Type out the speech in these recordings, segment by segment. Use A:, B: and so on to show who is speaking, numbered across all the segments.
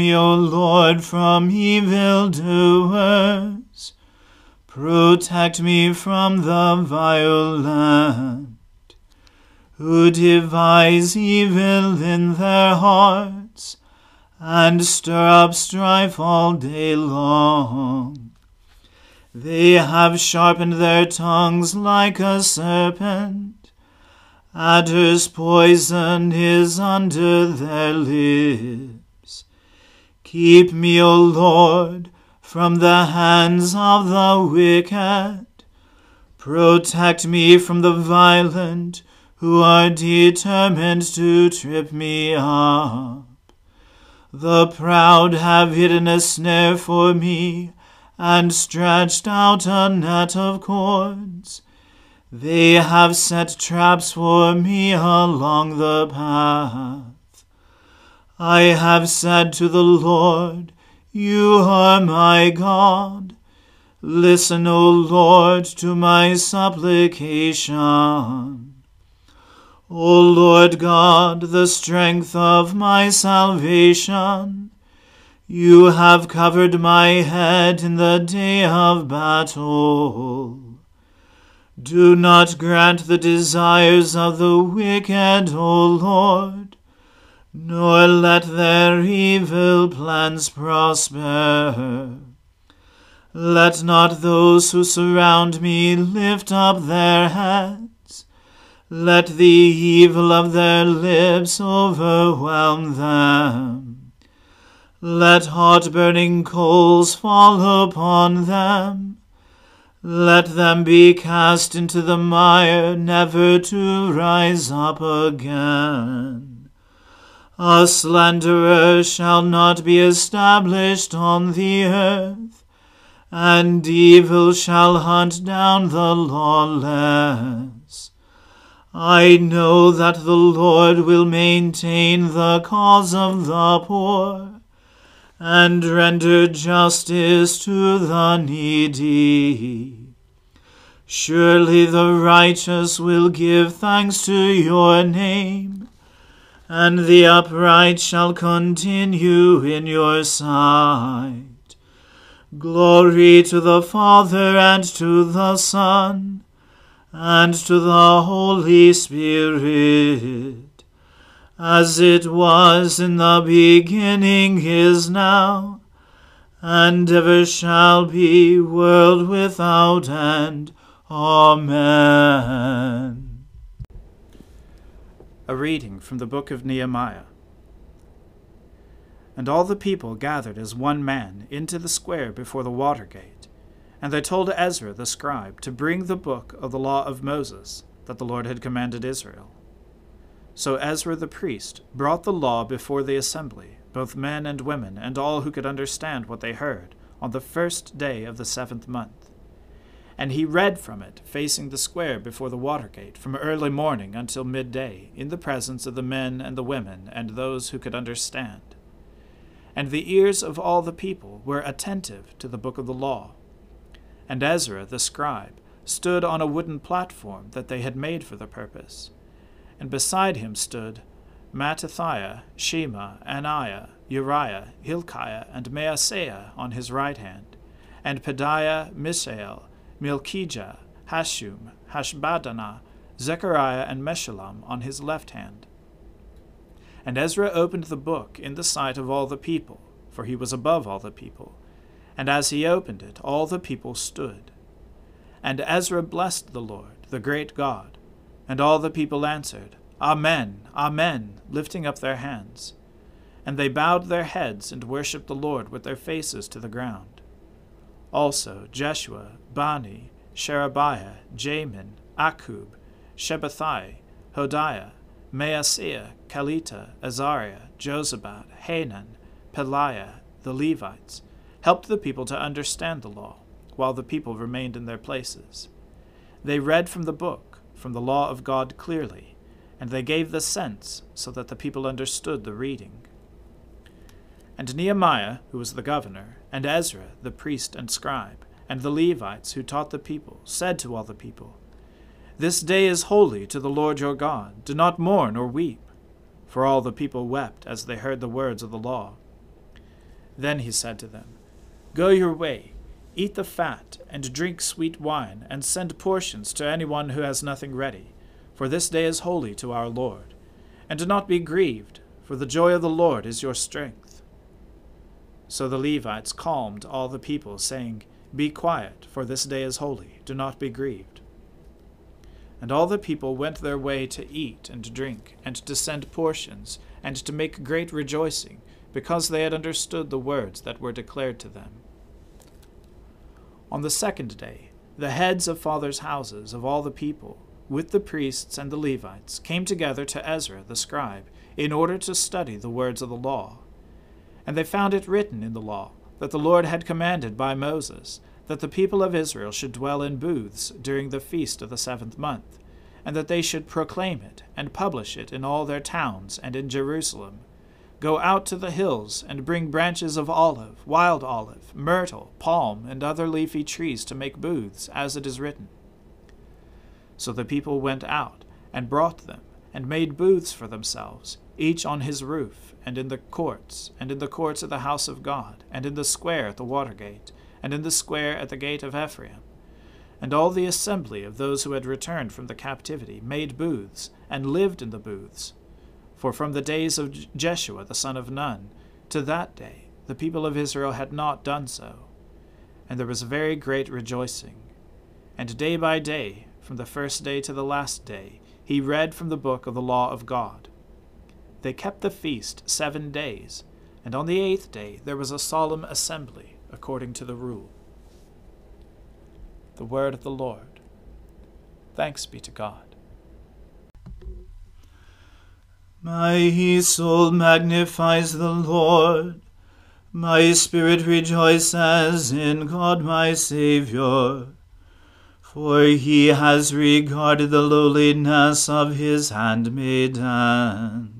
A: me, O Lord, from evildoers. Protect me from the violent, who devise evil in their hearts, and stir up strife all day long. They have sharpened their tongues like a serpent Adder's poison is under their lips. Keep me, O Lord, from the hands of the wicked. Protect me from the violent, who are determined to trip me up. The proud have hidden a snare for me, and stretched out a net of cords. They have set traps for me along the path. I have said to the Lord, You are my God. Listen, O Lord, to my supplication. O Lord God, the strength of my salvation, you have covered my head in the day of battle. Do not grant the desires of the wicked, O Lord, nor let their evil plans prosper. Let not those who surround me lift up their heads. Let the evil of their lips overwhelm them. Let hot burning coals fall upon them. Let them be cast into the mire, never to rise up again. A slanderer shall not be established on the earth, and evil shall hunt down the lawless. I know that the Lord will maintain the cause of the poor and render justice to the needy. Surely the righteous will give thanks to your name, and the upright shall continue in your sight. Glory to the Father and to the Son and to the Holy Spirit, as it was in the beginning, is now, and ever shall be, world without end. Amen.
B: A reading from the book of Nehemiah. And all the people gathered as one man into the square before the water gate and they told Ezra the scribe to bring the book of the law of Moses that the Lord had commanded Israel. So Ezra the priest brought the law before the assembly, both men and women, and all who could understand what they heard, on the first day of the seventh month. And he read from it, facing the square before the water gate, from early morning until midday, in the presence of the men and the women, and those who could understand. And the ears of all the people were attentive to the book of the law and Ezra the scribe stood on a wooden platform that they had made for the purpose. And beside him stood Mattithiah, Shema, Ananiah, Uriah, Hilkiah, and Maaseiah on his right hand, and Pedaiah, Mishael, Malchijah, Hashum, Hashbaddanah, Zechariah, and Meshullam on his left hand. And Ezra opened the book in the sight of all the people, for he was above all the people and as he opened it, all the people stood. And Ezra blessed the Lord, the great God. And all the people answered, Amen, Amen, lifting up their hands. And they bowed their heads and worshipped the Lord with their faces to the ground. Also Jeshua, Bani, Sherebiah, Jamin, Akkub, Shabbethai, Hodiah, Maaseiah, Kelita, Azariah, Jozabad, Hanan, Pelaiah, the Levites, helped the people to understand the law, while the people remained in their places. They read from the book, from the law of God clearly, and they gave the sense so that the people understood the reading. And Nehemiah, who was the governor, and Ezra, the priest and scribe, and the Levites who taught the people, said to all the people, This day is holy to the Lord your God. Do not mourn or weep. For all the people wept as they heard the words of the law. Then he said to them, Go your way, eat the fat, and drink sweet wine, and send portions to anyone who has nothing ready, for this day is holy to our Lord. And do not be grieved, for the joy of the Lord is your strength. So the Levites calmed all the people, saying, Be quiet, for this day is holy, do not be grieved. And all the people went their way to eat and drink, and to send portions, and to make great rejoicing, because they had understood the words that were declared to them. On the second day, the heads of fathers' houses of all the people, with the priests and the Levites, came together to Ezra the scribe, in order to study the words of the law. And they found it written in the law that the Lord had commanded by Moses that the people of Israel should dwell in booths during the feast of the seventh month, and that they should proclaim it and publish it in all their towns and in Jerusalem Go out to the hills and bring branches of olive, wild olive, myrtle, palm, and other leafy trees to make booths, as it is written. So the people went out and brought them, and made booths for themselves, each on his roof, and in the courts, and in the courts of the house of God, and in the square at the water gate, and in the square at the gate of Ephraim. And all the assembly of those who had returned from the captivity made booths, and lived in the booths for from the days of Jeshua the son of Nun to that day the people of Israel had not done so. And there was very great rejoicing. And day by day from the first day to the last day, he read from the book of the law of God. They kept the feast seven days, and on the eighth day there was a solemn assembly, according to the rule. The word of the Lord. Thanks be to God.
A: My soul magnifies the Lord. My spirit rejoices in God my Saviour. For he has regarded the lowliness of his handmaiden.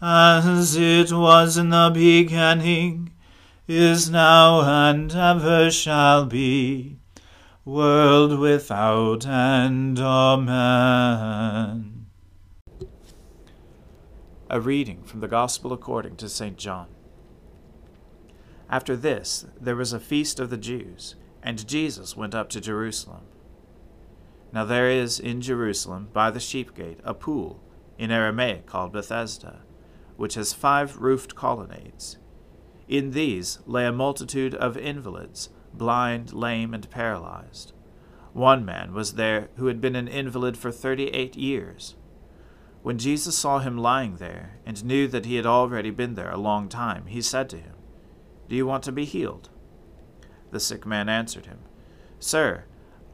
A: as it was in the beginning, is now, and ever shall be, world without end. Amen.
B: A reading from the Gospel according to St. John. After this, there was a feast of the Jews, and Jesus went up to Jerusalem. Now there is in Jerusalem, by the sheep gate, a pool, in Aramaic called Bethesda, which has five roofed colonnades. In these lay a multitude of invalids, blind, lame, and paralyzed. One man was there who had been an invalid for thirty eight years. When Jesus saw him lying there, and knew that he had already been there a long time, he said to him, Do you want to be healed? The sick man answered him, Sir,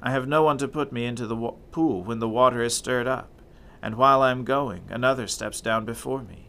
B: I have no one to put me into the pool when the water is stirred up, and while I am going, another steps down before me.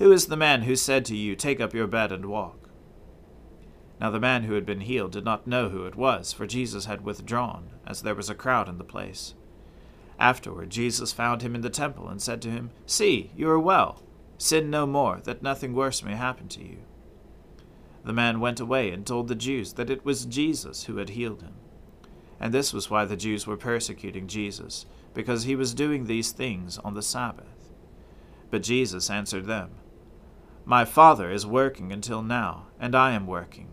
B: Who is the man who said to you, Take up your bed and walk? Now the man who had been healed did not know who it was, for Jesus had withdrawn, as there was a crowd in the place. Afterward, Jesus found him in the temple and said to him, See, you are well. Sin no more, that nothing worse may happen to you. The man went away and told the Jews that it was Jesus who had healed him. And this was why the Jews were persecuting Jesus, because he was doing these things on the Sabbath. But Jesus answered them, My Father is working until now, and I am working.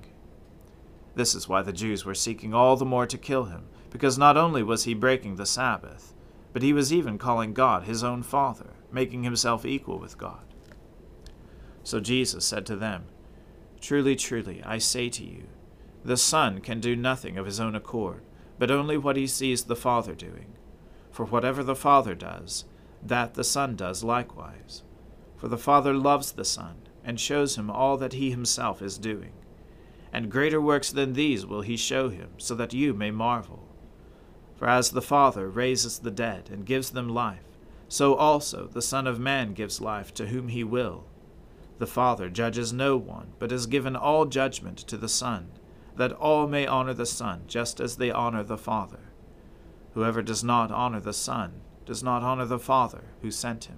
B: This is why the Jews were seeking all the more to kill him, because not only was he breaking the Sabbath, but he was even calling God his own Father, making himself equal with God. So Jesus said to them, Truly, truly, I say to you, the Son can do nothing of his own accord, but only what he sees the Father doing. For whatever the Father does, that the Son does likewise. For the Father loves the Son, and shows him all that he himself is doing. And greater works than these will he show him, so that you may marvel. For as the Father raises the dead and gives them life, so also the Son of Man gives life to whom he will. The Father judges no one, but has given all judgment to the Son, that all may honor the Son, just as they honor the Father. Whoever does not honor the Son does not honor the Father who sent him.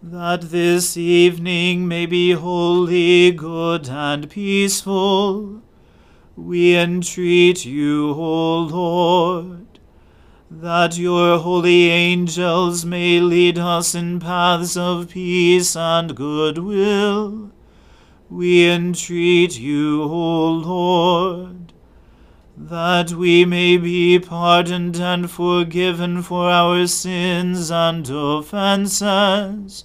A: That this evening may be holy, good, and peaceful we entreat you, O Lord, that your holy angels may lead us in paths of peace and goodwill. We entreat you, O Lord, that we may be pardoned and forgiven for our sins and offences.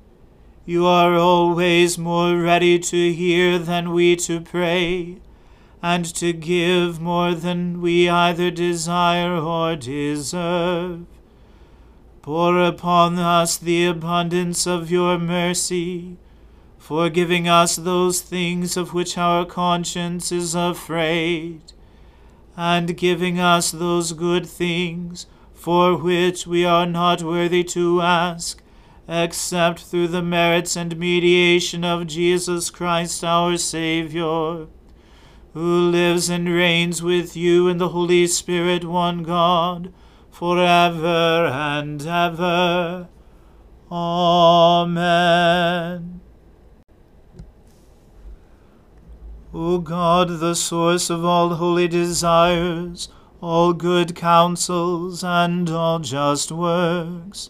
A: you are always more ready to hear than we to pray and to give more than we either desire or deserve. Pour upon us the abundance of your mercy, forgiving us those things of which our conscience is afraid, and giving us those good things for which we are not worthy to ask, except through the merits and mediation of Jesus Christ our Saviour who lives and reigns with you in the Holy Spirit, one God, for ever and ever. Amen. O God, the source of all holy desires, all good counsels, and all just works,